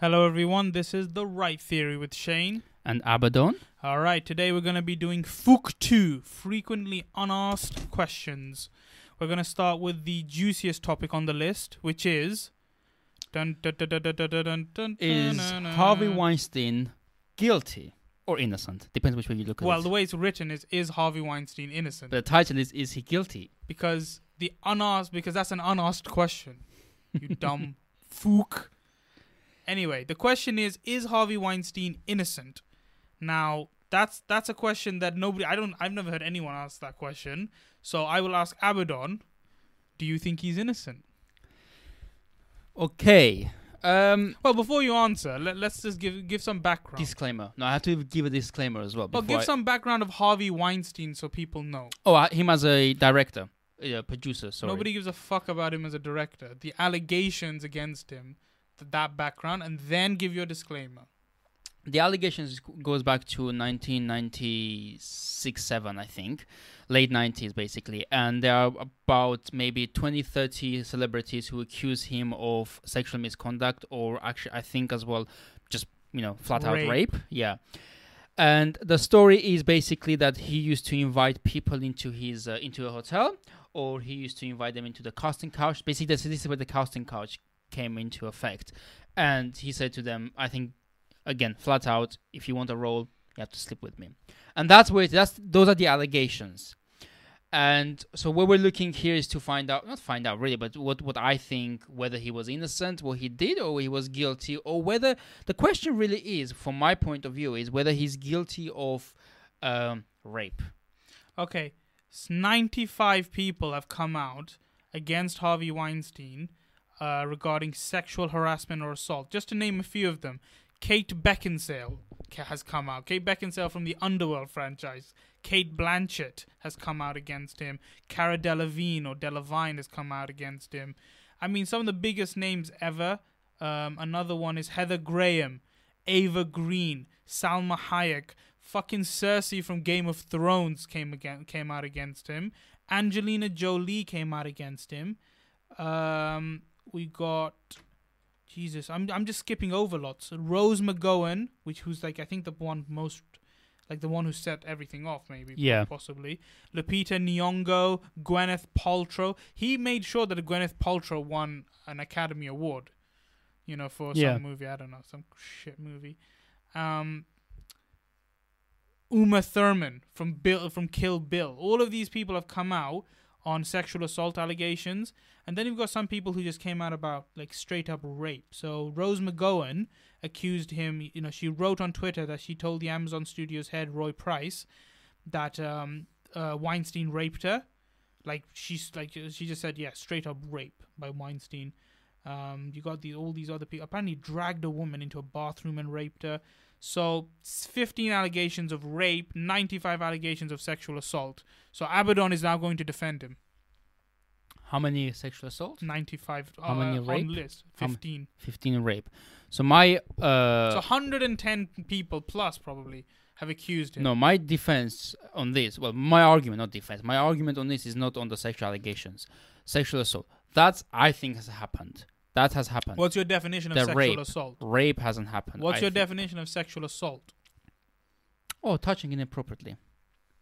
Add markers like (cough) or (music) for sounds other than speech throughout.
Hello, everyone. This is The Right Theory with Shane. And Abaddon. All right, today we're going to be doing FOOK 2 Frequently Unasked Questions. We're going to start with the juiciest topic on the list, which is. Dun, dun, dun, Is Harvey. Weinstein guilty or innocent? Depends which way you look at Well, it. Well, the way it's written is Is Harvey Weinstein innocent? the title is Is he guilty? because the unasked, because that's an unasked question. You (laughs) dumb fook. Anyway, the question is: Is Harvey Weinstein innocent? Now, that's that's a question that nobody. I don't. I've never heard anyone ask that question. So I will ask Abaddon. Do you think he's innocent? Okay. Um, Well, before you answer, let, let's just give give some background. disclaimer. No, I have to give a disclaimer as well. well, before give I- some background of Harvey Weinstein so people know. Oh, uh, him as a director, a producer. Sorry. Nobody gives a fuck about him as a director. The allegations against him, that background, and then give your disclaimer. the allegations goes back to 1996 7 i think. Late 90s basically. And there are about maybe 20 30 celebrities who accuse him of sexual misconduct or actually i think as well just you know flat out Rape. rape. Yeah. And the story is basically that he used to invite people into his uh, into a hotel or he used to invite them into the casting couch. Basically this, this is where the casting couch came into effect. And he said to them i think again flat out if you want a role you have to sleep with me. And that's where it, that's those are the allegations. And so what we're looking here is to find out not find out really but what what i think whether he was innocent what he did or he was guilty or whether the question really is from my point of view is whether he's guilty of um, rape. Okay, s- 95 people have come out against Harvey Weinstein uh, regarding sexual harassment or assault. Just to name a few of them, Kate Beckinsale has come out. Kate Beckinsale from the Underworld franchise. Cate Blanchett has come out against him. Cara Delevingne or Delevingne has come out against him. I mean, some of the biggest names ever. Um, another one is Heather Graham, Eva Green, Salma Hayek, fucking Cersei from Game of Thrones came again came out against him. Angelina Jolie came out against him. Um, we got Jesus. I'm I'm just skipping over lots. Rose McGowan, which who's like I think the one most like the one who set everything off, maybe Yeah. possibly. Lupita Nyong'o, Gwyneth Paltrow. He made sure that Gwyneth Paltrow won an Academy Award. You know, for Yeah. some movie. I don't know, some shit movie. Um, Uma Thurman from Bill from Kill Bill. All of these people have come out on sexual assault allegations, and then you've got some people who just came out about like straight up rape. So Rose McGowan accused him. You know, she wrote on Twitter that she told the Amazon Studios head Roy Price that um, uh, Weinstein raped her. Like she's like she just said, yeah, straight up rape by Weinstein. Um, you got these all these other people apparently dragged a woman into a bathroom and raped her. So 15 allegations of rape, 95 allegations of sexual assault. So Abaddon is now going to defend him. how many sexual assaults 95 How many uh, rape? on list. How m- 15. 15 rape so my uh so 110 people plus probably have accused him. No, my defense on this, well, my argument, not defense, my argument on this is not on the sexual allegations. Sexual assault. That's, I think, has happened. That has happened. What's your definition of The sexual rape. assault? Rape hasn't happened. What's I your think. definition of sexual assault? Oh, touching inappropriately.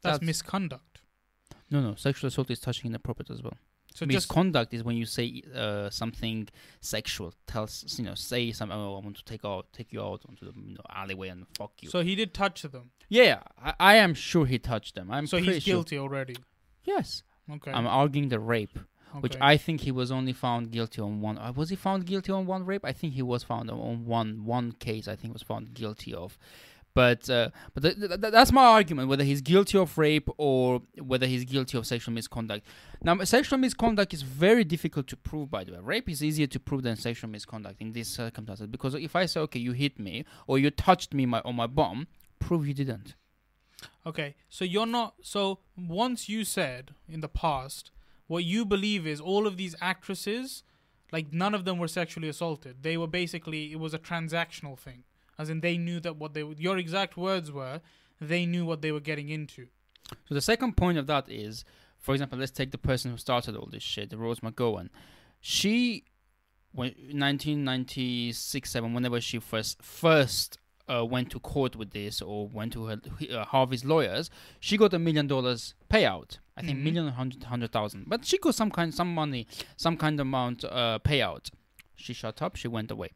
That's, That's- misconduct. No, no, sexual assault is touching inappropriate as well. So Misconduct is when you say uh, something sexual. Tells you know, say something. Oh, I want to take out, take you out onto the you know, alleyway and fuck you. so he did touch them. yeah, I, I am sure he touched them. I'm so he's sure. guilty already. Yes, Okay. I'm arguing the rape. Which. I think he was only found guilty on one. Uh, was he found guilty on one rape? I think he was found on- on one one case. I think was found guilty of. But uh, but th- th- th- that's my argument whether he's guilty of rape or whether he's guilty of sexual misconduct. Now, sexual misconduct is very difficult to prove. By the way, rape is easier to prove than sexual misconduct in these circumstances because if I say okay, you hit me or you touched me my, on my bum, prove you didn't. Okay, so you're not. So once you said in the past, what you believe is all of these actresses, like none of them were sexually assaulted. They were basically it was a transactional thing, as in they knew that what they your exact words were, they knew what they were getting into. So the second point of that is, for example, let's take the person who started all this shit, Rose McGowan. She when 1996 7 whenever she first first uh, went to court with this or went to her uh, Harvey's lawyers she got a million dollars payout I think Mhm. million hundred hundred thousand but she got some kind some money some kind of amount uh, payout she shut up she went away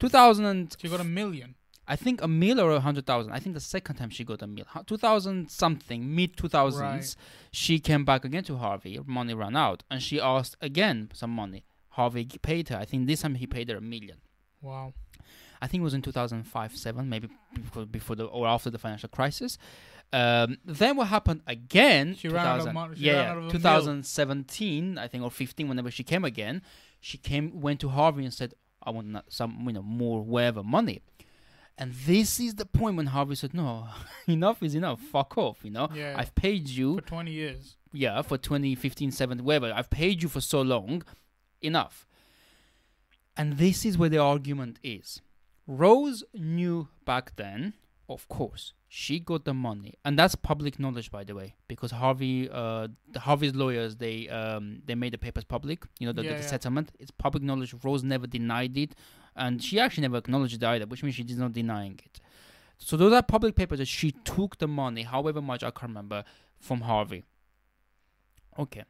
2000 and She got a million. I think a mil or a hundred thousand. I think the second time she got a mil, two thousand something, mid two thousands, she came back again to Harvey. Money ran out, and she asked again some money. Harvey paid her. I think this time he paid her a million. Wow. I think it was in two thousand five, seven, maybe before, before the or after the financial crisis. Um, then what happened again? She ran out of 2000 mon- she yeah, ran out of a mil. 2017, I think, or 15. Whenever she came again, she came went to Harvey and said, "I want some, you know, more whatever money." And this is the point when Harvey said, "No, (laughs) enough is enough. Fuck off." You know, Yeah. I've paid you, for 20 years. yeah, for 2015, 17, whatever. I've paid you for so long. Enough. And this is where the argument is. Rose knew back then, of course, she got the money, and that's public knowledge, by the way, because Harvey, uh, the Harvey's lawyers, they um, they made the papers public. You know, the, Yeah, the yeah. settlement. It's public knowledge. Rose never denied it, and she actually never acknowledged it either, which means she she's not denying it. So those are public papers that she took the money, however much I can't remember, from Harvey. Okay.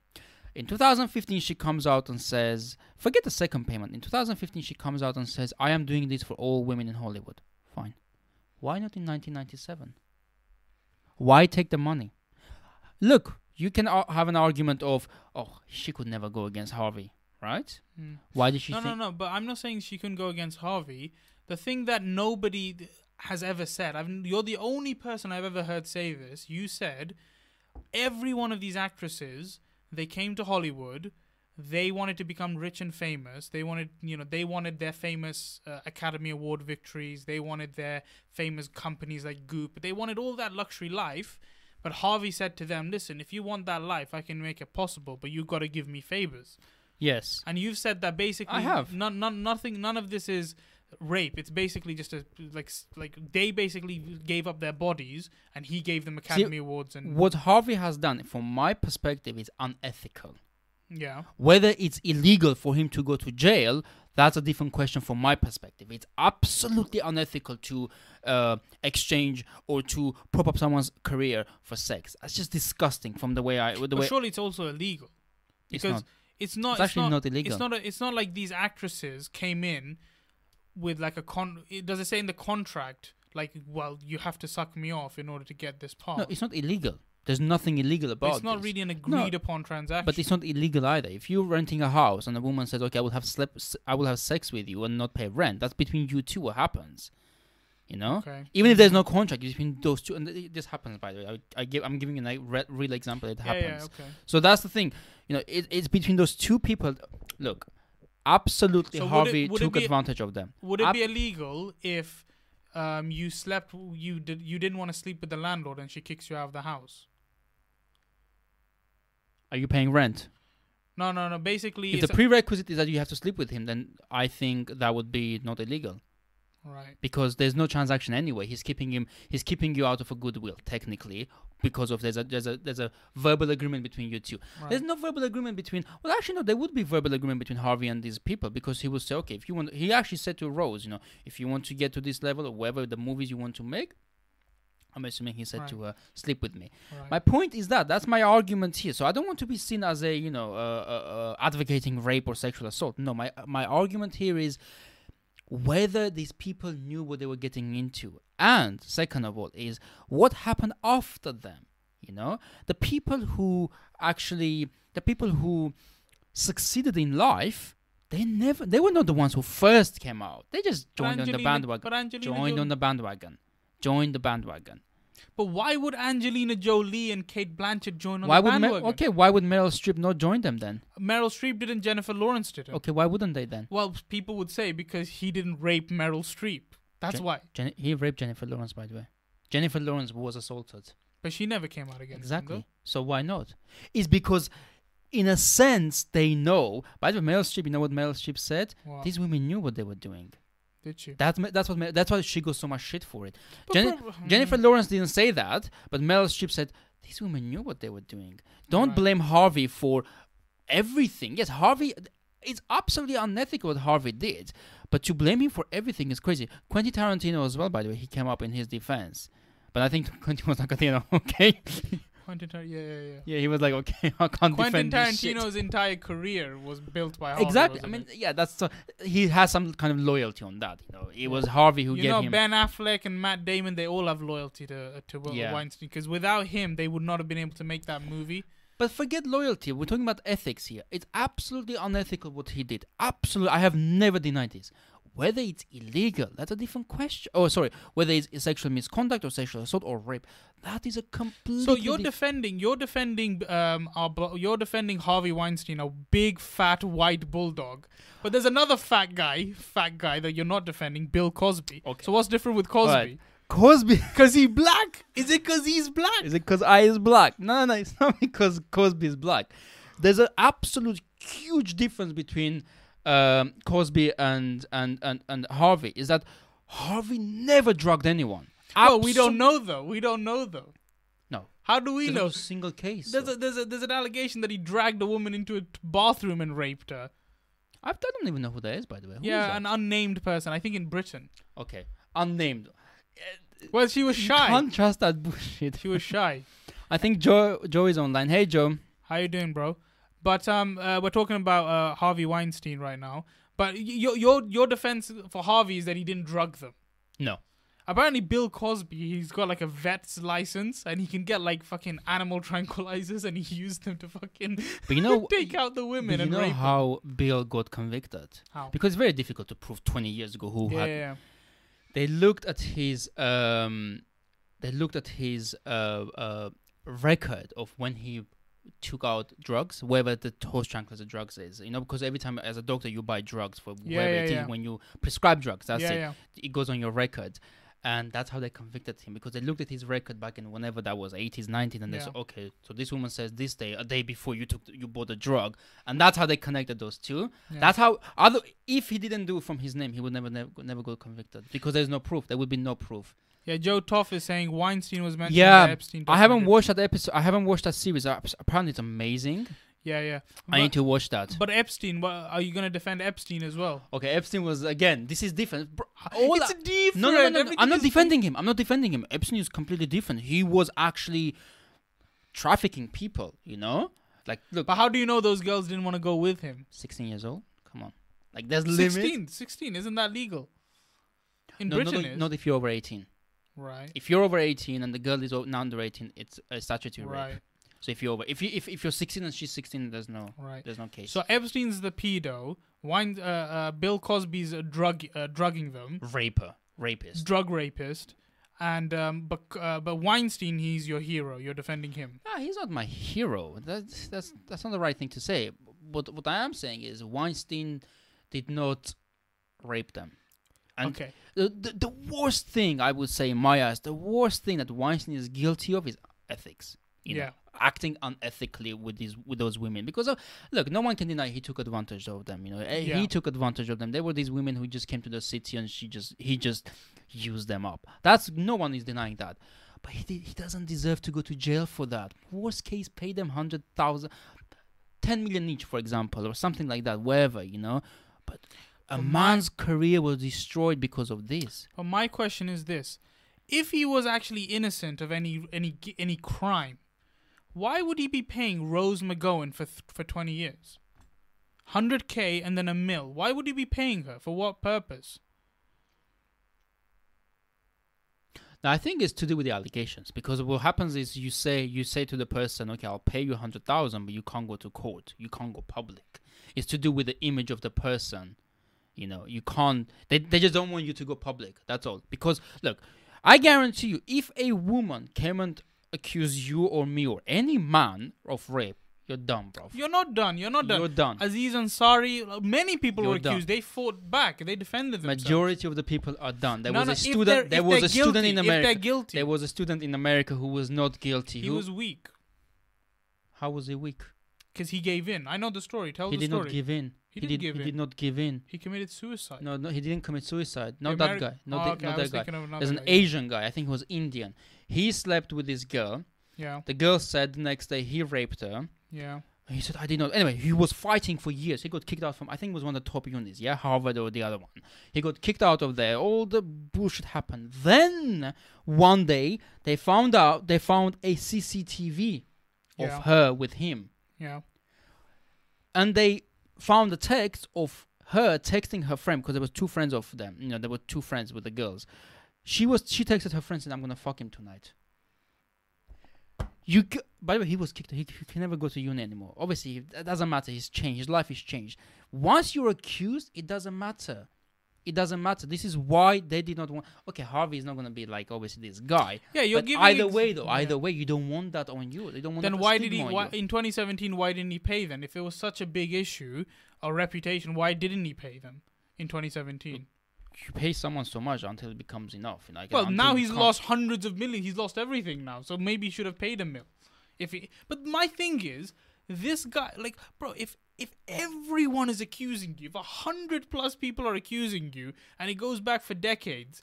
In 2015, she comes out and says, forget the second payment. In 2015, she comes out and says, I am doing this for all women in Hollywood. Fine. Why not in 1997? Why take the money? Look, you can ar- have an argument of, oh, she could never go against Harvey, right? Hmm. Why did she No, no, no. But I'm not saying she couldn't go against Harvey. The thing that nobody has ever said, I've, you're the only person I've ever heard say this. You said every one of these actresses, they came to Hollywood. They wanted to become rich and famous. They wanted, you know, they wanted their famous uh, Academy Award victories. They wanted their famous companies like Goop. They wanted all that luxury life. But Harvey said to them, "Listen, if you want that life, I can make it possible, but you've got to give me favors." Yes. And you've said that basically I have. None, none, nothing. None of this is rape. It's basically just a like like they basically gave up their bodies, and he gave them Academy Awards and What Harvey has done, from my perspective, is unethical. yeah. Whether it's illegal for him to go to jail, that's a different question from my perspective. It's absolutely unethical to uh, exchange or to prop up someone's career for sex. That's just disgusting from the way I. The But way surely it's also illegal it's because not. it's not. It's actually not illegal. It's not. A, it's not like these actresses came in with like a con. Does it say in the contract like, well, you have to suck me off in order to get this part? No, it's not illegal. There's nothing illegal about it. it's not this. really an agreed upon transaction. But it's not illegal either. If you're renting a house and a woman says, "Okay, I will have slept, I will have sex with you and not pay rent," that's between you two. What happens? You know. okay. Even if there's no contract between those two, and th- this happens by the way. I, I give, I'm giving you a re- real example. It Yeah, happens. yeah, okay. So that's the thing. You know, it, it's between those two people. Look, absolutely, So Harvey it took advantage of them. Would it Ab- be illegal if um, you slept you did you didn't want to sleep with the landlord and she kicks you out of the house? Are you paying rent? No, no, no. Basically, If the prerequisite is that you have to sleep with him, then I think that would be not illegal right. because there's no transaction anyway. He's keeping him. He's keeping you out of a goodwill technically because of there's a there's a there's a verbal agreement between you two. right. There's no verbal agreement between. Well, actually, no. There would be verbal agreement between Harvey and these people because he would say, okay, if you want, he actually said to Rose, you know, if you want to get to this level or whatever the movies you want to make, I'm assuming he said Right. to her, sleep with me. right. My point is that that's my argument here. So I don't want to be seen as a you know uh, uh, uh, advocating rape or sexual assault. No, my my argument here is whether these people knew what they were getting into, and second of all, is what happened after them. You know, the people who actually the people who succeeded in life. They never. They were not the ones who first came out. They just joined on the bandwagon. Joined on the bandwagon. Joined the bandwagon. But why would Angelina Jolie and Cate Blanchett join on Why the would Mer- okay? Why would Meryl Streep not join them then? Meryl Streep didn't, Jennifer Lawrence didn't. Okay, why wouldn't they then? Well, people would say because he didn't rape Meryl Streep. That's Jen- why. Jen- he raped Jennifer Lawrence, by the way. Jennifer Lawrence was assaulted. But she never came out against him, Exactly. So why not? It's because, in a sense, they know. By the way, Meryl Streep, you know what Meryl Streep said? Wow. These women knew what they were doing. Did she? That's that's what that's why she got so much shit for it. Jenni- hmm. Jennifer. Lawrence didn't say that, but Meryl Streep said these women knew what they were doing. Don't Right. blame Harvey for everything. Yes, Harvey. it's absolutely unethical what Harvey did. But to blame him for everything is crazy. Quentin Tarantino as well, by the way, he came up in his defense. But I think (laughs) Quentin was you know, (laughs) okay. Quentin yeah, yeah, yeah. Yeah, he was like, okay, (laughs) I can't Quentin defend. Tarantino's entire career was built by Harvey, Exactly. I mean, it? yeah, that's so, he has some kind of loyalty on that. You know, it was Harvey who you gave know, him. Ben Affleck and Matt Damon, they all have loyalty to uh, to Will Yeah. Weinstein because without him, they would not have been able to make that movie. But forget loyalty. We're talking about ethics here. It's absolutely unethical what he did. Absolutely, I have never denied this. Whether it's illegal, that's a different question. Oh, sorry. Whether it's sexual misconduct or sexual assault or rape, that is a completely. So you're dif- defending, you're defending, um, our, blo- you're defending Harvey Weinstein, a big fat white bulldog. But there's another fat guy, fat guy that you're not defending, Bill Cosby. Okay. So what's different with Cosby? Alright. Cosby. (laughs) Cause he black? Is it cause he's black? Is it because I is black? No, no, it's not (laughs) because Cosby is black. There's an absolute huge difference between um, Cosby and, and, and, and Harvey. Is that Harvey never drugged anyone. Oh, we don't know though. We don't know though. No. How do we There's know? no single case. There's a, there's a there's an allegation that he dragged a woman into a t- bathroom and raped her. I don't even know who that is, by the way. Who yeah, an unnamed person. I think in Britain. okay, unnamed. Well, she was You shy. can't trust that (laughs) bullshit. She was shy. I think Joe Joe is online. Hey Joe. How you doing, bro? But um, uh, we're talking about uh, Harvey Weinstein right now. But y- your your your defense for Harvey is that he didn't drug them. No. Apparently, Bill Cosby, he's got like a vet's license, and he can get like fucking animal (laughs) tranquilizers, and he used them to fucking But you know, (laughs) take out the but women you and know rape them. how Bill got convicted? How? Because it's very difficult to prove 20 years ago who Yeah, had yeah, yeah. they looked at his um they looked at his uh, uh record of when he took out drugs wherever the horse tranquilizer drugs is you know because every time as a doctor you buy drugs for Yeah, wherever yeah, it is yeah. when you prescribe drugs that's it. it goes on your record. And that's how they convicted him because they looked at his record back in whenever that was 80s 90s and they said okay so this woman says this day a day before you took you bought a drug. And that's how they connected those two. That's how other if he didn't do it from his name he would never never, never go convicted because there's no proof. There would be no proof Yeah, Joe Toff is saying Weinstein was mentioned. Yeah, in Epstein i haven't watched that episode i haven't watched that series Uh, apparently it's amazing Yeah, yeah. i need to watch that But Epstein, what, are you gonna defend Epstein as well? okay epstein was again this is different Bro, it's I- different. no, no, no, no, I'm not defending him. I'm not defending him. Epstein is completely different. He was actually trafficking people, you know? Like, look, But how do you know those girls didn't want to go with him? 16 years old? Come on. Like, there's limits. 16, 16, isn't that legal? In No, Britain, not, is not if you're over 18. Right, If you're over 18 and the girl is under 18, it's a statutory right, rape. So if you're over, if you if, if you're 16 and she's 16, there's no right. there's no case. So Epstein's the pedo. Wine, uh, uh, Bill Cosby's a drug, uh, drugging them, Raper, rapist. drug rapist, and um, but uh, but Weinstein, he's your hero. You're defending him. Ah, he's not my hero. That's that's that's not the right thing to say. But what I am saying is Weinstein did not rape them. And okay, the, the the worst thing I would say in my eyes, the worst thing that Weinstein is guilty of is ethics. You Yeah. know, acting unethically with these with those women. Because uh, look, no one can deny he took advantage of them. You know, Eh, Yeah. he took advantage of them. There were these women who just came to the city and she just he just used them up. That's no one is denying that. But he did, he doesn't deserve to go to jail for that. Worst case, pay them hundred thousand, ten million each, for example, or something like that. Wherever you know, but. A But my- man's career was destroyed because of this. but my question is this: If he was actually innocent of any any any crime, why would he be paying Rose McGowan for th- for twenty years? 100k and then a mill. Why would he be paying her? For what purpose? Now, I think it's to do with the allegations because what happens is you say you say to the person, "Okay, I'll pay you hundred thousand, but you can't go to court. You can't go public." It's to do with the image of the person. You know, you can't. They they just don't want you to go public. That's all. Because look, I guarantee you, if a woman came and accused you or me or any man of rape, you're done, bro. You're not done. You're not done. You're done. Aziz Ansari, many people You're were done. accused. They fought back. They defended themselves. Majority of the people are done. There No, was no, a student. There was student guilty, in If they're America. guilty, There was a student in America who was not guilty. he who, was weak how was he weak? because he gave in. I know the story. Tell he the did not give in. He He, didn't give he in. did not give in. he committed suicide. No, no, he didn't commit suicide. The Not that guy. Not, Oh, okay, I not that guy. of There's an guy. Asian guy. I think he was Indian. He slept with this girl. Yeah, The girl said the next day he raped her. yeah. He said, I did not. Anyway, he was fighting for years. He got kicked out from, I think it was one of the top unis, yeah, Harvard or the other one. He got kicked out of there. All the bullshit happened. Then, one day, they found out, they found a CCTV of Yeah. her with him. Yeah. And they found the text of her texting her friend, because there was two friends of them. You know, there were two friends with the girls. She was, she texted her friend saying, I'm to fuck him tonight. You, by the way, he was kicked. He, he can never go to uni anymore. Obviously, it doesn't matter. He's changed. His life is changed. Once you're accused, it doesn't matter. It doesn't matter. This is why they did not want. Okay, Harvey is not gonna be like obviously this guy. Yeah, you're but giving either way, though, yeah. either way, you don't want that on you. They don't want. Then that why did he? Why, in 2017, why didn't he pay then? If it was such a big issue, a reputation, why didn't he pay them in 2017? You pay someone so much until it becomes enough. You know, like, Well, now he's lost hundreds of millions. He's lost everything now. So maybe he should have paid a mil. If he, but my thing is, this guy, like, bro, if if everyone is accusing you, if a hundred plus people are accusing you, and it goes back for decades,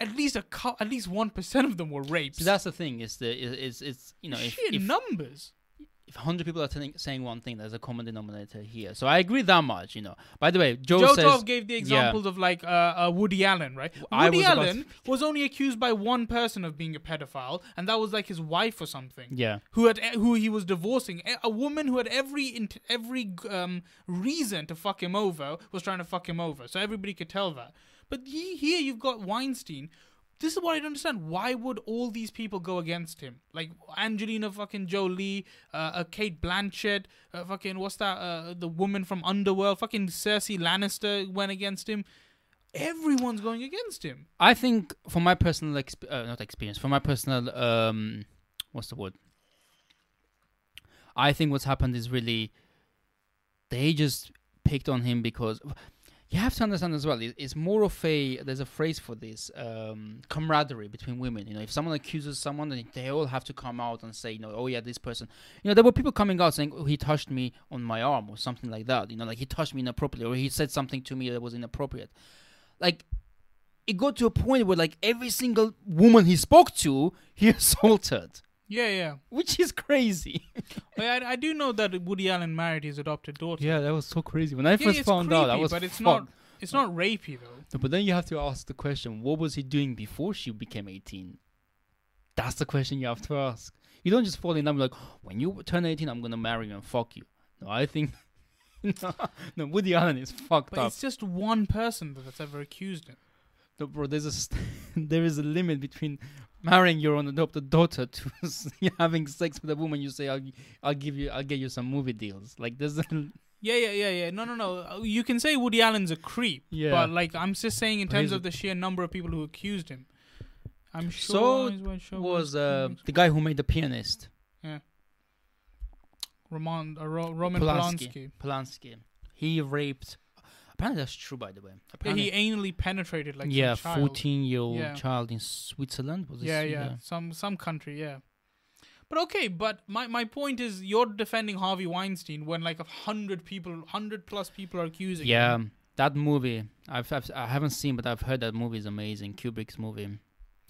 at least a at least one percent of them were rapes. See, that's the thing. Is the is it's, it's you know if Sheer if, numbers. If hundred people are telling, saying one thing, there's a common denominator here. So I agree that much. You know. By the way, Joe, Joe says gave the examples of like uh, uh, Woody Allen, right? I Woody was about to Allen (laughs) was only accused by one person of being a pedophile, and that was like his wife or something. yeah. who had who he was divorcing, a- a woman who had every every um reason to fuck him over was trying to fuck him over, so everybody could tell that. But he, here you've got Weinstein. This is what I don't understand. Why would all these people go against him? Like Angelina fucking Jolie, uh, uh Cate Blanchett, uh, fucking what's that? Uh, the woman from Underworld, fucking Cersei Lannister went against him. Everyone's going against him. I think, from my personal exp- uh, not experience, from my personal um, what's the word? I think what's happened is really they just picked on him because you have to understand as well. It's more of a there's a phrase for this um, camaraderie between women. You know, if someone accuses someone, then they all have to come out and say, you know, oh yeah, this person. You know, there were people coming out saying, oh, he touched me on my arm or something like that. You know, like he touched me inappropriately or he said something to me that was inappropriate. Like it got to a point where like every single woman he spoke to, he (laughs) assaulted, Yeah, yeah. which is crazy. (laughs) I, I do know that Woody Allen married his adopted daughter. yeah, that was so crazy. When I Yeah, first found out, I creepy, was but it's fucked. not. It's not rapey though. No, but then you have to ask the question: What was he doing before she became eighteen? That's the question you have to ask. You don't just fall in love like, when you turn eighteen, I'm gonna marry you and fuck you. No, I think (laughs) no, no. Woody Allen is fucked But up. it's just one person that's ever accused him. No, bro, there's a st- (laughs) there is a limit between marrying your own adopted daughter to (laughs) having sex with a woman. You say, "I'll I'll give you, I'll get you some movie deals." Like this (laughs) Yeah, yeah, yeah, yeah. No, no, no. Uh, You can say Woody Allen's a creep, Yeah. but like I'm just saying in terms of the sheer number of people who accused him. I'm So sure Wide Shut was uh, the guy who made the pianist yeah Roman uh, Ro- Roman Polanski. Polanski. Polanski. He raped. Apparently that's true, by the way. Yeah, he anally penetrated like yeah, fourteen-year-old Yeah. child in Switzerland. Was it? Yeah, yeah, some some country, yeah. But okay, but my, my point is, you're defending Harvey Weinstein when like a hundred people, hundred plus people are accusing. Yeah, him. that movie. I've, I've I haven't seen, but I've heard that movie is amazing. Kubrick's movie,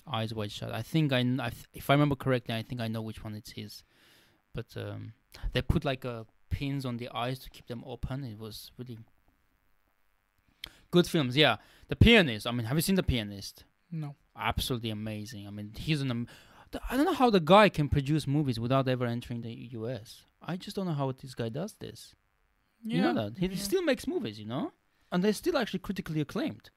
Eyes Wide Shut. I think I, I if I remember correctly, I think I know which one it is. But um, they put like uh, pins on the eyes to keep them open. It was really good films. Yeah, The Pianist. I mean, have you seen The Pianist? No. Absolutely amazing. I mean, he's an. Am- I don't know how the guy can produce movies without ever entering the U.S. I just don't know how this guy does this. Yeah. You know that he yeah. still makes movies, you know, and they're still actually critically acclaimed.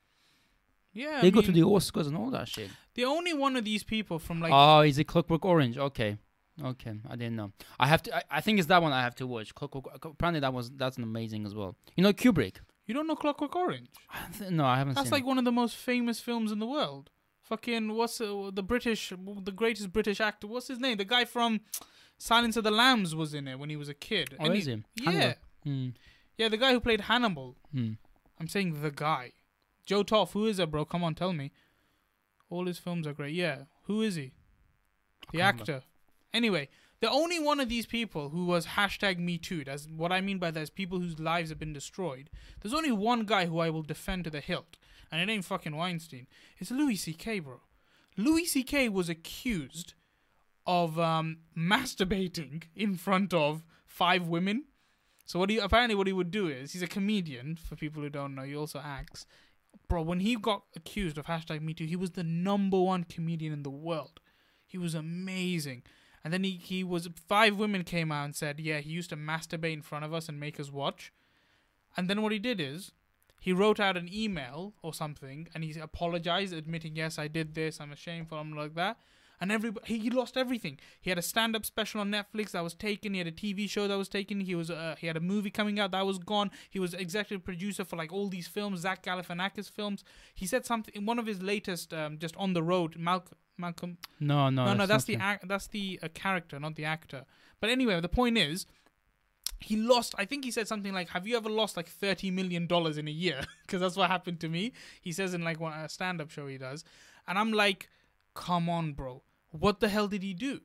Yeah. they I go to the Oscars and all that shit. the only one of these people from like oh, is it Clockwork Orange? Okay, okay, I didn't know. I have to. I, I think it's that one I have to watch. Clockwork. Apparently that was that's an amazing as well. You know Kubrick. You don't know Clockwork Orange. I th- no, I haven't That's like it. one of the most famous films in the world. Fucking what's uh, the British, the greatest British actor? What's his name? The guy from Silence of the Lambs was in it when he was a kid. Oh, And is he- he? Yeah. Hmm. yeah, the guy who played Hannibal. Hmm. I'm saying the guy, Joe Toff. Who is that, bro? Come on, tell me. All his films are great. Yeah, who is he? The can't remember. actor. Anyway, the only one of these people who was hashtag Me Too. That's what I mean by that is people whose lives have been destroyed. There's only one guy who I will defend to the hilt, and it ain't fucking Weinstein. It's Louis C.K. Bro. Louis C.K. was accused of um, masturbating in front of five women. So what he apparently what he would do is he's a comedian. For people who don't know, he also acts. Bro, when he got accused of hashtag Me Too, he was the number one comedian in the world. He was amazing. And then he, he was five women came out and said, yeah, he used to masturbate in front of us and make us watch. And then what he did is he wrote out an email or something and he apologized, admitting, yes, I did this, I'm ashamed for him like that. And everybody, he, lost everything. He had a stand-up special on Netflix that was taken. He had a TV show that was taken. He was, uh, he had a movie coming out that was gone. He was executive producer for like all these films, Zach Galifianakis films. He said something in one of his latest, um, just on the road, Malcolm, Malcolm, No, no, no, no, that's not the ac- that's the uh, character, not the actor. But anyway, the point is, he lost. I think he said something like, "Have you ever lost like thirty million dollars in a year?" (laughs) Because that's what happened to me. He says in like one a stand-up show he does, and I'm like, "Come on, bro, what the hell did he do?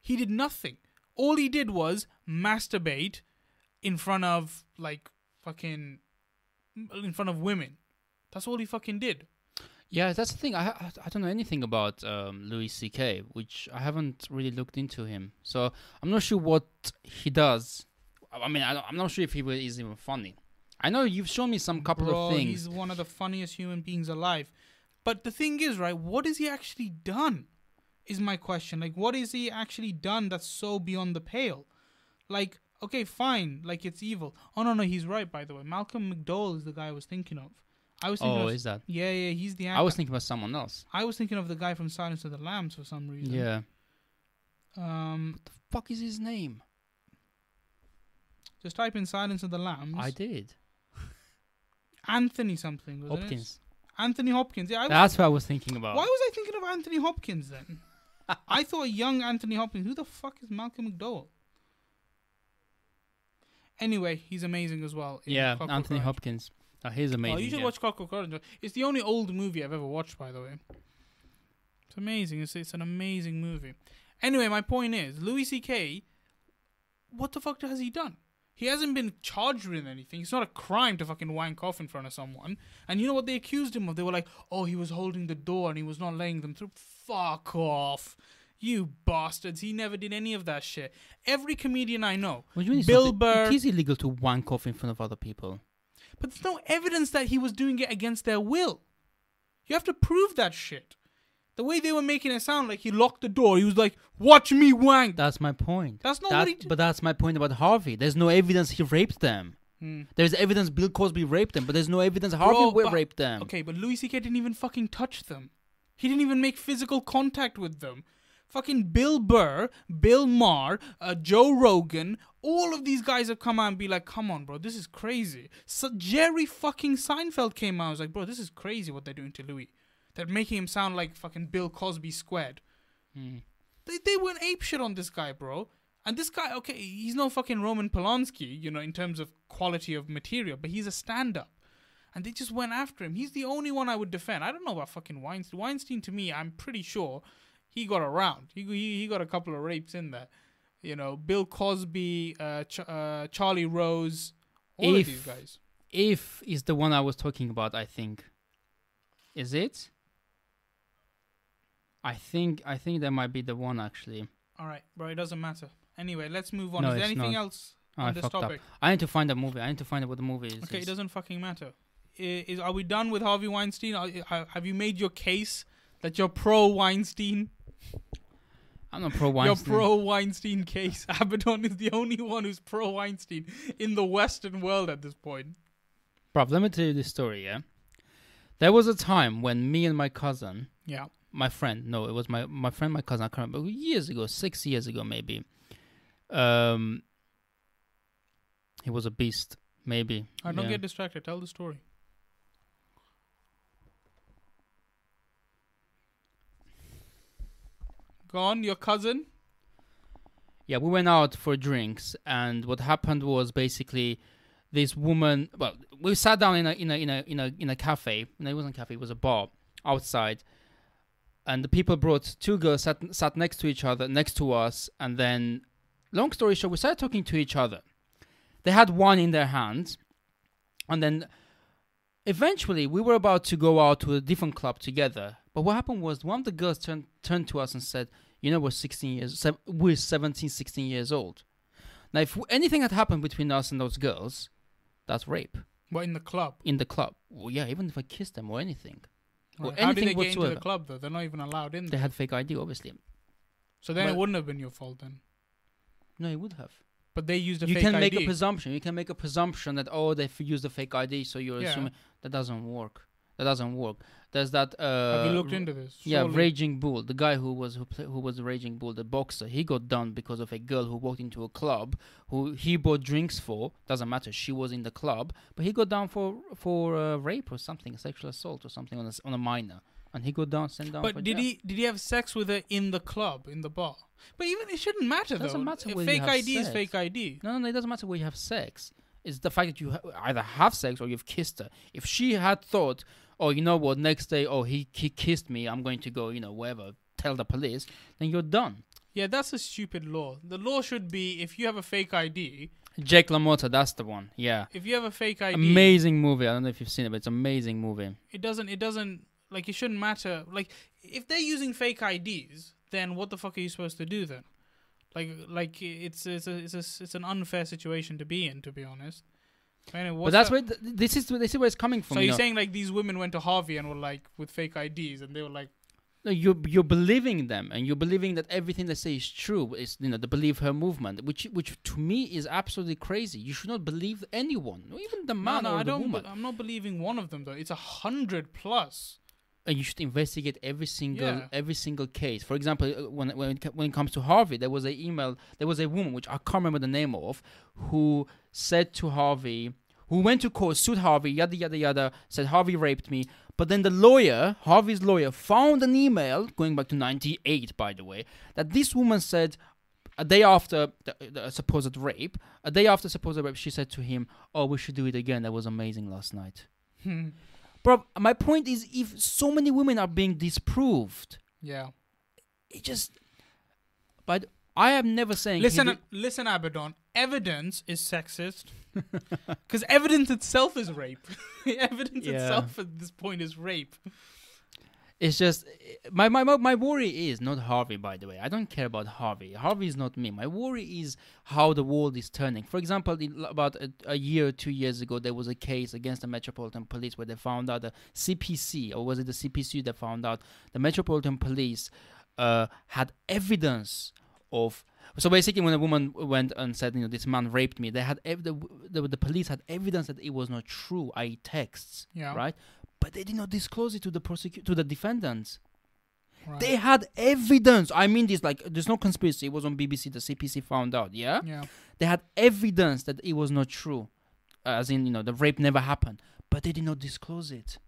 He did nothing. All he did was masturbate in front of like fucking in front of women. That's all he fucking did." Yeah, that's the thing. I I, I don't know anything about um, Louis C.K., which I haven't really looked into him. So I'm not sure what he does. I mean, I, I'm not sure if he is even funny. I know you've shown me some couple Bro, of things. He's one of the funniest human beings alive. But the thing is, right, what has he actually done? Is my question. Like, what has he actually done that's so beyond the pale? Like, okay, fine, like it's evil. Oh no, no, he's right. By the way, Malcolm McDowell is the guy I was thinking of. I was thinking Oh, of, is that? yeah, yeah, he's the actor. I was thinking about someone else. I was thinking of the guy from Silence of the Lambs for some reason. Yeah. Um, Fuck is his name? just type in Silence of the Lambs. I did. (laughs) Anthony something. Hopkins. It? Anthony Hopkins. Yeah, I That's what I was thinking about. Why was I thinking of Anthony Hopkins then? (laughs) I thought young Anthony Hopkins. Who the fuck is Malcolm McDowell? Anyway, he's amazing as well. Yeah, Clockwork Anthony Orange. Hopkins. Oh, he's amazing. Oh, you should yeah. watch Clockwork Orange. It's the only old movie I've ever watched, by the way. It's amazing. It's, it's an amazing movie. Anyway, my point is, Louis C.K. What the fuck has he done? He hasn't been charged with anything. It's not a crime to fucking wank off in front of someone. And you know what they accused him of? They were like, "Oh, he was holding the door and he was not letting them through." Fuck off, you bastards! He never did any of that shit. Every comedian I know, What do you mean Bill Burr- It is illegal to wank off in front of other people. But there's no evidence that he was doing it against their will. You have to prove that shit. The way they were making it sound like he locked the door, he was like, "Watch me wank." That's my point. That's not That- what he did. But that's my point about Harvey. There's no evidence he raped them. Hmm. There's evidence Bill Cosby raped them, but there's no evidence Harvey Bro, but- raped them. Okay, but Louis C.K. didn't even fucking touch them. He didn't even make physical contact with them. Fucking Bill Burr, Bill Maher, uh, Joe Rogan, all of these guys have come out and be like, "Come on, bro, this is crazy." So Jerry fucking Seinfeld came out and was like, "Bro, this is crazy what they're doing to Louis. They're making him sound like fucking Bill Cosby squared." Hmm. They they went ape shit on this guy, bro. And this guy, okay, he's no fucking Roman Polanski, you know, in terms of quality of material, but he's a stand-up. And they just went after him. He's the only one I would defend. I don't know about fucking Weinstein. Weinstein, to me, I'm pretty sure he got around. He he, he got a couple of rapes in there. You know, Bill Cosby, uh, Ch- uh, Charlie Rose, all If- of these guys. If is the one I was talking about, I think. Is it? I think I think that might be the one actually. All right, bro, it doesn't matter. Anyway, let's move on. No, Is there anything not. else Oh, on I this fucked up. I need to find a movie. I need to find out what the movie is. Okay, it Is- doesn't fucking matter. I- Is, are we done with Harvey Weinstein? Are, have you made your case that you're pro Weinstein? I'm not pro Weinstein. Your pro Weinstein case. (laughs) Abaddon is the only one who's pro Weinstein in the Western world at this point. Bruv, let me tell you this story, yeah? There was a time when me and my cousin, Yeah. my friend, no, it was my, my friend, my cousin, I can't remember, years ago, six years ago maybe. Um, he was a beast, maybe. I don't yeah. get distracted. Tell the story. Go on, your cousin. Yeah, we went out for drinks, and what happened was basically this woman. Well, we sat down in a in a in a in a in a cafe. No, it wasn't a cafe; it was a bar outside. And the people brought two girls sat sat next to each other, next to us, and then, long story short, we started talking to each other. They had one in their hands, and then eventually we were about to go out to a different club together. But what happened was one of the girls turned turned to us and said, you know we're 16 years sev- we're 17 16 years old Now, if anything had happened between us and those girls, that's rape What in the club? in the club. Well, yeah, even if I kissed them or anything, Or Right. How did they get into the club though? They're not even allowed in. There. They there. had fake ID, obviously. So then it but- wouldn't have been your fault then. No, it would have. But they used a you fake can ID. make a presumption. You can make a presumption that oh they f- used a fake ID, so you're Yeah. assuming that doesn't work. That doesn't work. There's that. Uh, have you looked into this? Yeah, Raging Bull, the guy who was who, play, who was Raging Bull, the boxer, he got done because of a girl who walked into a club who he bought drinks for. Doesn't matter, she was in the club, but he got down for for uh, rape or something, sexual assault or something on a, on a minor, and he got down sent down. for But did jail. he did he have sex with her in the club in the bar? But even it shouldn't matter Doesn't though. matter A where you fake have ID is fake ID. No, no, no, it doesn't matter where you have sex. It's the fact that you ha- either have sex or you've kissed her. If she had thought, oh, you know what, next day, oh, he, he kissed me, I'm going to go, you know, wherever, tell the police, then you're done. Yeah, that's a stupid law. The law should be if you have a fake ID, Jake LaMotta, that's the one. Yeah. if you have a fake ID, Amazing movie. I don't know if you've seen it, but it's an amazing movie. it doesn't it doesn't like it shouldn't matter. Like if they're using fake IDs, then what the fuck are you supposed to do then? Like like it's it's a, it's a, it's an unfair situation to be in, to be honest. Anyway, but that's that- where th- this is this is where it's coming from. So you you're know. saying like these women went to Harvey and were like with fake IDs, and they were like, No, you're you're believing them, and you're believing that everything they say is true. Is you know the believe her movement, which which to me is absolutely crazy. You should not believe anyone, even the no, man no, or I the don't. woman. be- I'm not believing one of them though. It's a hundred plus. And you should investigate every single Yeah. every single case. For example, uh, when when it, when it comes to Harvey, there was a email. There was a woman which I can't remember the name of, who said to Harvey, who went to court, sued Harvey, yada yada yada, said Harvey raped me. But then the lawyer, Harvey's lawyer, found an email going back to '98, by the way, that this woman said. A day after the, the supposed rape, a day after supposed rape, she said to him, "Oh, we should do it again. That was amazing last night." Bro, my point is, if so many women are being disproved, yeah. it just. But I am never saying. Listen, listen, Abaddon. Evidence is sexist (laughs) because evidence itself is rape. (laughs) evidence Yeah. itself at this point is rape. It's just my, my my my worry is not Harvey. By the way, I don't care about Harvey. Harvey is not me. My worry is how the world is turning. For example, in, about a, a year or two years ago, there was a case against the Metropolitan Police where they found out the CPC or was it the CPC that found out the Metropolitan Police uh, had evidence of. So basically, when a woman went and said, "You know, this man raped me," they had ev- the, the the police had evidence that it was not true, i.e., texts, Yeah. right? But they did not disclose it to the prosecu- to the defendants. Right. They had evidence. I mean, this like there's no conspiracy. It was on BBC. The CPC found out. Yeah, yeah. they had evidence that it was not true, as in you know the rape never happened. But they did not disclose it.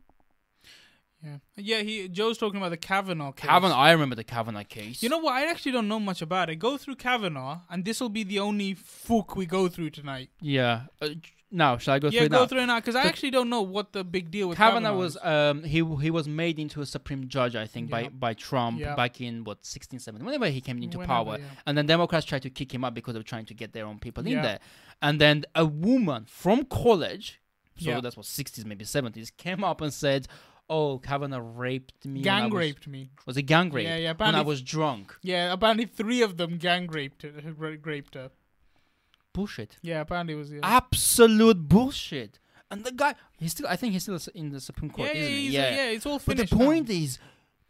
Yeah. Yeah. He Joe's talking about the Kavanaugh case. Kavanaugh, I remember the Kavanaugh case. You know what? I actually don't know much about it. Go through Kavanaugh, and this will be the only fook we go through tonight. Yeah. Uh, now, shall I go yeah, through go now? through it now because I actually don't know what the big deal with Kavanaugh Kavanaugh was um he he was made into a supreme judge I think by Yeah. by Trump Yeah. back in what 16 17 whenever he came into Whenever, power yeah. and then Democrats tried to kick him up because they were trying to get their own people in there and then a woman from college so that's what 60s maybe 70s came up and said oh Kavanaugh raped me gang was, raped me. was it gang rape Yeah, yeah. when I was drunk yeah, apparently three of them gang raped raped her. Bullshit Yeah, apparently it was. Yeah, absolute bullshit and the guy he's still I think he's still in the Supreme Court yeah, yeah, isn't he he's- yeah yeah, It's all finished. but the now. point is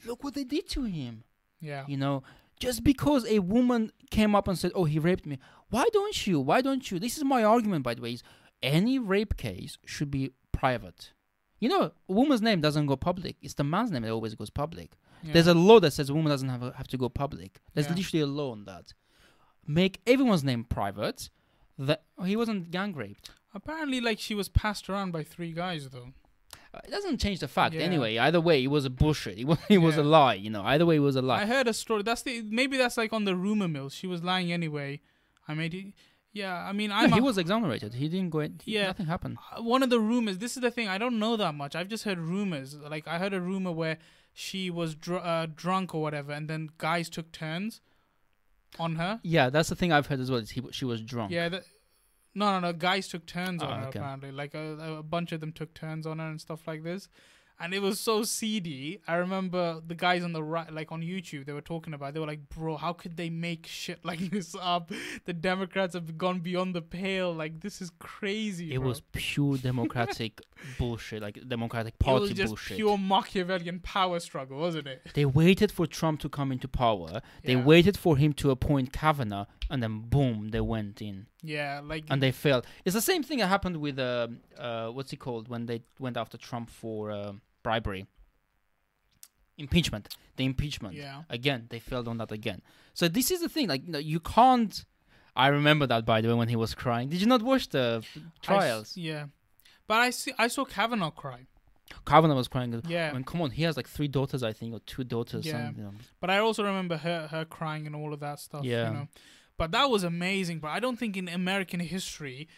look what they did to him Yeah. You know, just because a woman came up and said, "Oh, he raped me," why don't you? Why don't you? This is my argument, by the way. Is any rape case should be private. You know, a woman's name doesn't go public. It's the man's name that always goes public. yeah. There's a law that says a woman doesn't have, have to go public. There's Yeah. literally a law on that. Make everyone's name private. That he wasn't gang raped. Apparently, like she was passed around by three guys though. Uh, It doesn't change the fact. Yeah. Anyway, either way, it was a bullshit. It (laughs) was, it was a lie. You know, either way, it was a lie. I heard a story. That's the maybe that's like on the rumor mill. She was lying anyway. I made it. Yeah, I mean, No, he was exonerated. He didn't go. In, Yeah. nothing happened. Uh, one of the rumors this is the thing i don't know that much i've just heard rumors like i heard a rumor where she was dr- uh, drunk or whatever and then guys took turns on her Yeah, that's the thing I've heard as well. He, she was drunk. yeah that, no no no guys took turns on Oh, her okay. apparently like a, a bunch of them took turns on her and stuff like this and it was so seedy. I remember the guys on the right, like on YouTube, they were talking about. They were like, "Bro, how could they make shit like (laughs) this up? The Democrats have gone beyond the pale. Like this is crazy." It bro. was pure (laughs) democratic bullshit, like democratic It party was just bullshit. pure Machiavellian power struggle, wasn't it? They waited for Trump to come into power. They Yeah. waited for him to appoint Kavanaugh, and then boom, they went in Yeah, like and they failed. It's the same thing that happened with uh, uh, what's it called when they went after Trump for uh, bribery, impeachment. The impeachment. yeah. Again, they failed on that again. So this is the thing. Like you, know, you can't. I remember that by the way when he was crying. Did you not watch the trials? yeah, but I see. I saw Kavanaugh cry. Kavanaugh was crying. Yeah, I mean, come on, he has like three daughters, I think, or two daughters. Yeah. you know. But I also remember her her crying and all of that stuff. Yeah. You know? But that was amazing. But I don't think in American history,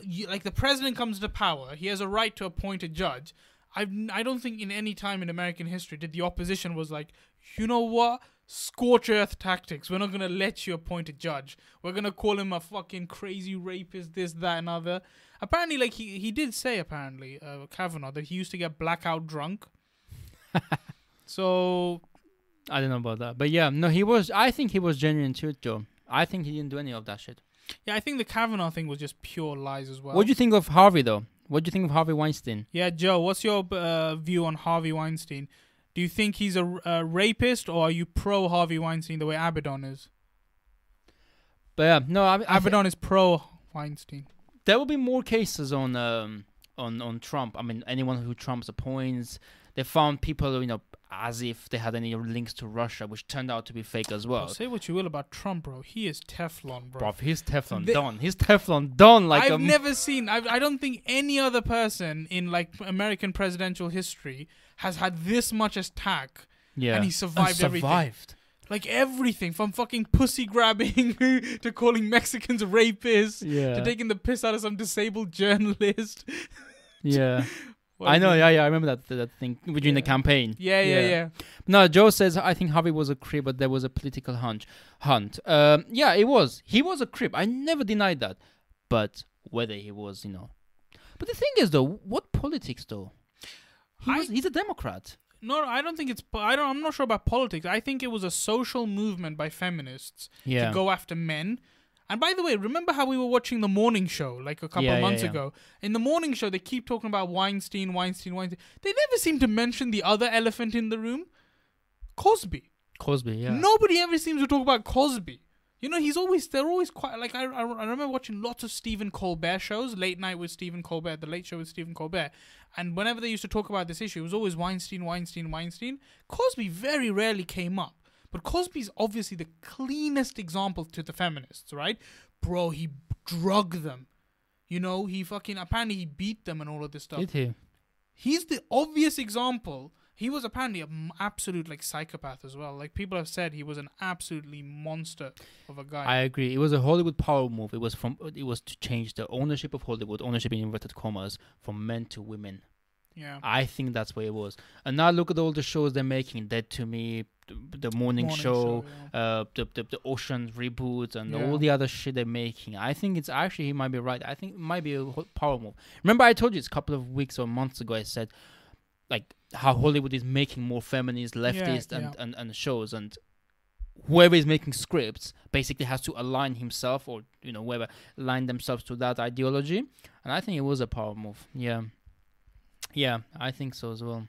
you, like the president comes to power, he has a right to appoint a judge. I I don't think in any time in American history did the opposition was like, you know what, scorch earth tactics. We're not gonna let you appoint a judge. We're gonna call him a fucking crazy rapist, this, that, and other. Apparently, like he he did say apparently, uh, Kavanaugh that he used to get blackout drunk. (laughs) so I don't know about that, but yeah, no, he was. I think he was genuine too, Joe. I think he didn't do any of that shit. Yeah, I think the Kavanaugh thing was just pure lies as well. what do you think of Harvey though? What do you think of Harvey Weinstein? yeah, Joe, what's your uh, view on Harvey Weinstein? Do you think he's a, a rapist, or are you pro Harvey Weinstein the way Abaddon is? But yeah, no, I, I Abaddon is pro Weinstein. there will be more cases on um on on Trump. I mean, anyone who Trump's appoints, they found people, you know, as if they had any links to Russia, which turned out to be fake as Bro, well. say what you will about Trump, bro. He is Teflon, bro. Bro, he's Teflon They- Don. He's Teflon Don. Like I've um, never seen. I've, I don't think any other person in like American presidential history has had this much attack, yeah, and he survived everything. survived. like everything from fucking pussy grabbing (laughs) to calling Mexicans rapists Yeah, to taking the piss out of some disabled journalist. (laughs) yeah. (laughs) What I know. Yeah, yeah. I remember that that thing during the campaign. Yeah, yeah, Yeah. yeah. No, Joe says I think Harvey was a crib, but there was a political hunt. Hunt. Um, yeah, it was. He was a crib. I never denied that. But whether he was, you know. But the thing is, though, what politics, though? He I- was, he's a Democrat. No, I don't think it's. I don't. I'm not sure about politics. I think it was a social movement by feminists Yeah. to go after men. And by the way, remember how we were watching the morning show like a couple Yeah, of yeah, months yeah. ago? In the morning show, they keep talking about Weinstein, Weinstein, Weinstein. They never seem to mention the other elephant in the room, Cosby. Cosby, yeah. Nobody ever seems to talk about Cosby. You know, he's always they're always quite like I, I I remember watching lots of Stephen Colbert shows, late night with Stephen Colbert, the late show with Stephen Colbert, and whenever they used to talk about this issue, it was always Weinstein, Weinstein, Weinstein. Cosby very rarely came up, but Cosby's obviously the cleanest example to the feminists, right? Bro, he drugged them. You know, he fucking apparently he beat them and all of this stuff Did he? he's the obvious example. He was apparently an absolute like psychopath as well. Like people have said, he was an absolutely monster of a guy. I agree. It was a Hollywood power move. It was from. It was to change the ownership of Hollywood, ownership in inverted commas, from men to women. yeah, I think that's what it was. And now look at all the shows they're making. Dead to Me, the, the morning, show, yeah. uh, the, the the Ocean reboot, and Yeah. all the other shit they're making. I think it's actually he might be right. I think it might be a power move. Remember, I told you it's a couple of weeks or months ago. I said, like how Hollywood is making more feminist, leftist, and, yeah. and and shows, and whoever is making scripts basically has to align himself or you know whoever align themselves to that ideology. And I think it was a power move. Yeah, yeah, I think so as well.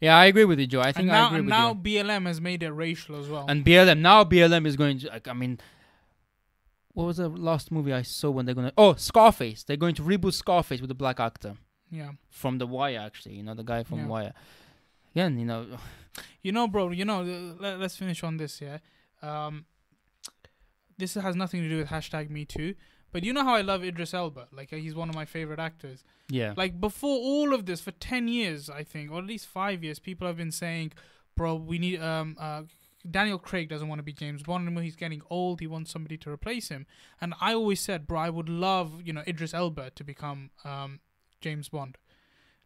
Yeah, I agree with you, Joe. I think and now, I agree and with now you. BLM has made it racial as well. And BLM now BLM is going to like I mean what was the last movie I saw when they're gonna oh Scarface. They're going to reboot Scarface with a black actor. yeah, From the wire actually, you know, the guy from Yeah. Wire. Again, you know (sighs) you know, bro. You know, let, let's finish on this. Yeah, um, this has nothing to do with hashtag Me Too. But you know how I love Idris Elba. Like uh, he's one of my favorite actors. Yeah. Like before all of this, for ten years, I think, or at least five years, people have been saying, "Bro, we need um uh." Daniel Craig doesn't want to be James Bond anymore. He's getting old. He wants somebody to replace him. And I always said, bro, I would love, you know, Idris Elba to become um, James Bond.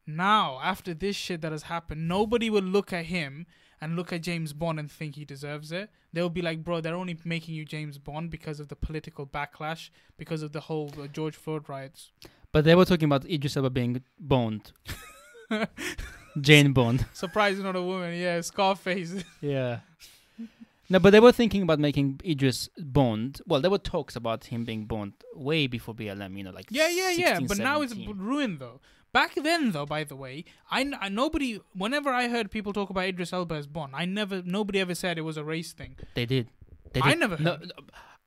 Now, after this shit that has happened, nobody will look at him and look at James Bond and think he deserves it. They'll be like, bro, they're only making you James Bond because of the political backlash, because of the whole uh, George Floyd riots. But they were talking about Idris Elba being Bond. (laughs) Jane Bond. (laughs) Surprised not a woman. Yeah, Scarface. (laughs) Yeah. No, but they were thinking about making Idris Bond. Well, there were talks about him being Bond way before BLM. You know, like yeah, yeah, yeah. 16, But now it's ruined though. Back then, though, by the way, I, I nobody. Whenever I heard people talk about Idris Elba as Bond, I never, nobody ever said it was a race thing. They did. They I did. never No,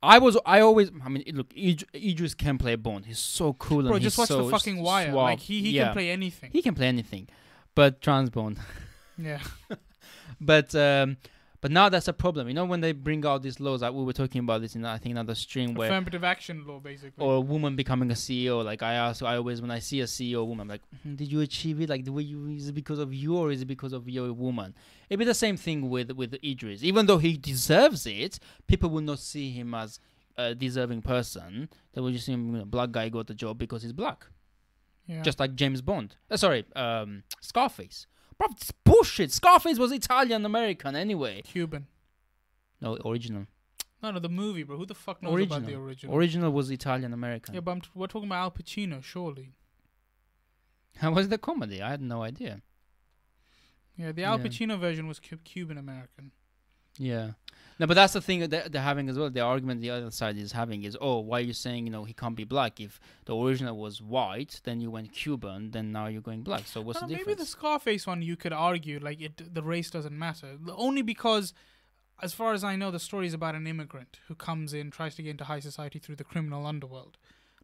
I was. I always. I mean, look, Id- Idris can play Bond. He's so cool Bro, and just he's watch so the fucking wire. suave. Like he, he yeah. can play anything. He can play anything, but trans Bond. yeah. (laughs) But um, but now that's a problem. You know, when they bring out these laws, like we were talking about this in I think another stream where. Affirmative action law, basically. Or a woman becoming a CEO. Like I ask, I always when I see a CEO woman, I'm like, "Hmm, did you achieve it? Like the way you is it because of you or is it because of your woman? It'd be the same thing with with Idris. Even though he deserves it, people will not see him as a deserving person. They will just see him, you know, black guy got the job because he's black, yeah. just like James Bond. Uh, sorry, um, Scarface. Bro, it's bullshit. Scarface was Italian American anyway. Cuban. No, original. No, no, the movie, bro. Who the fuck knows about the Original. original? Original was Italian American. yeah, but t- we're talking about Al Pacino, surely. How was the comedy? I had no idea. Yeah, the Al Yeah. Pacino version was cu- Cuban American. Yeah. No, but that's the thing that they're, having as well. The argument the other side is having is, oh, why are you saying, you know, he can't be black? If the original was white, then you went Cuban, then now you're going black. So what's the difference? maybe the? Scarface one you could argue like it the race doesn't matter only because as far as I know the story is about an immigrant who comes in tries to get into high society through the criminal underworld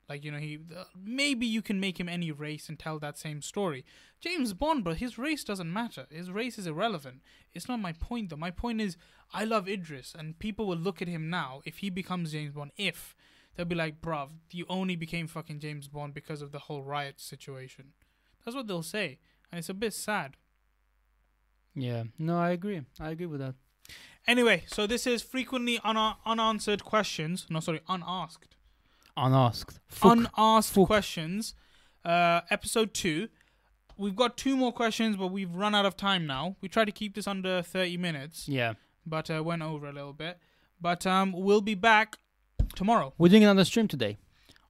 like you know he uh, maybe you can make him any race and tell that same story James Bond but his race doesn't matter his race is irrelevant it's not my point though my point is I love Idris and people will look at him now if he becomes James Bond if they'll be like bruv you only became fucking James Bond because of the whole riot situation that's what they'll say and it's a bit sad. Yeah. No, I agree. I agree with that. Anyway, so this is frequently un- unanswered questions. No, sorry, unasked. Unasked. Fuck. Unasked Fuck. questions. Uh, episode two. We've got two more questions, but we've run out of time now. We try to keep this under 30 minutes, yeah. but uh, went over a little bit. But um, we'll be back tomorrow. We're doing another stream today.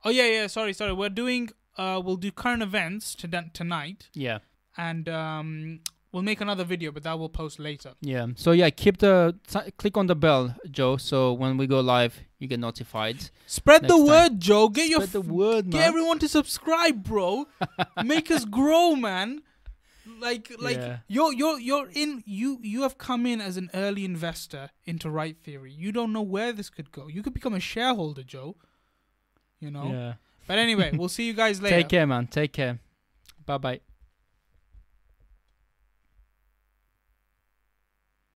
Oh yeah, yeah. Sorry, sorry. We're doing. Uh, we'll do current events to tonight, Yeah. and um, we'll make another video, but that will post later. Yeah. So yeah, keep the click on the bell, Joe. So when we go live, you get notified. Spread the Next time. word, Joe. Get your Spread the word, Get everyone to subscribe, bro. (laughs) Make us grow, man. Like, like Yeah. you're you're you're in. You you have come in as an early investor into right theory. You don't know where this could go. You could become a shareholder, Joe. You know. Yeah. But anyway, we'll see you guys (laughs) later. Take care, man. Take care. Bye bye.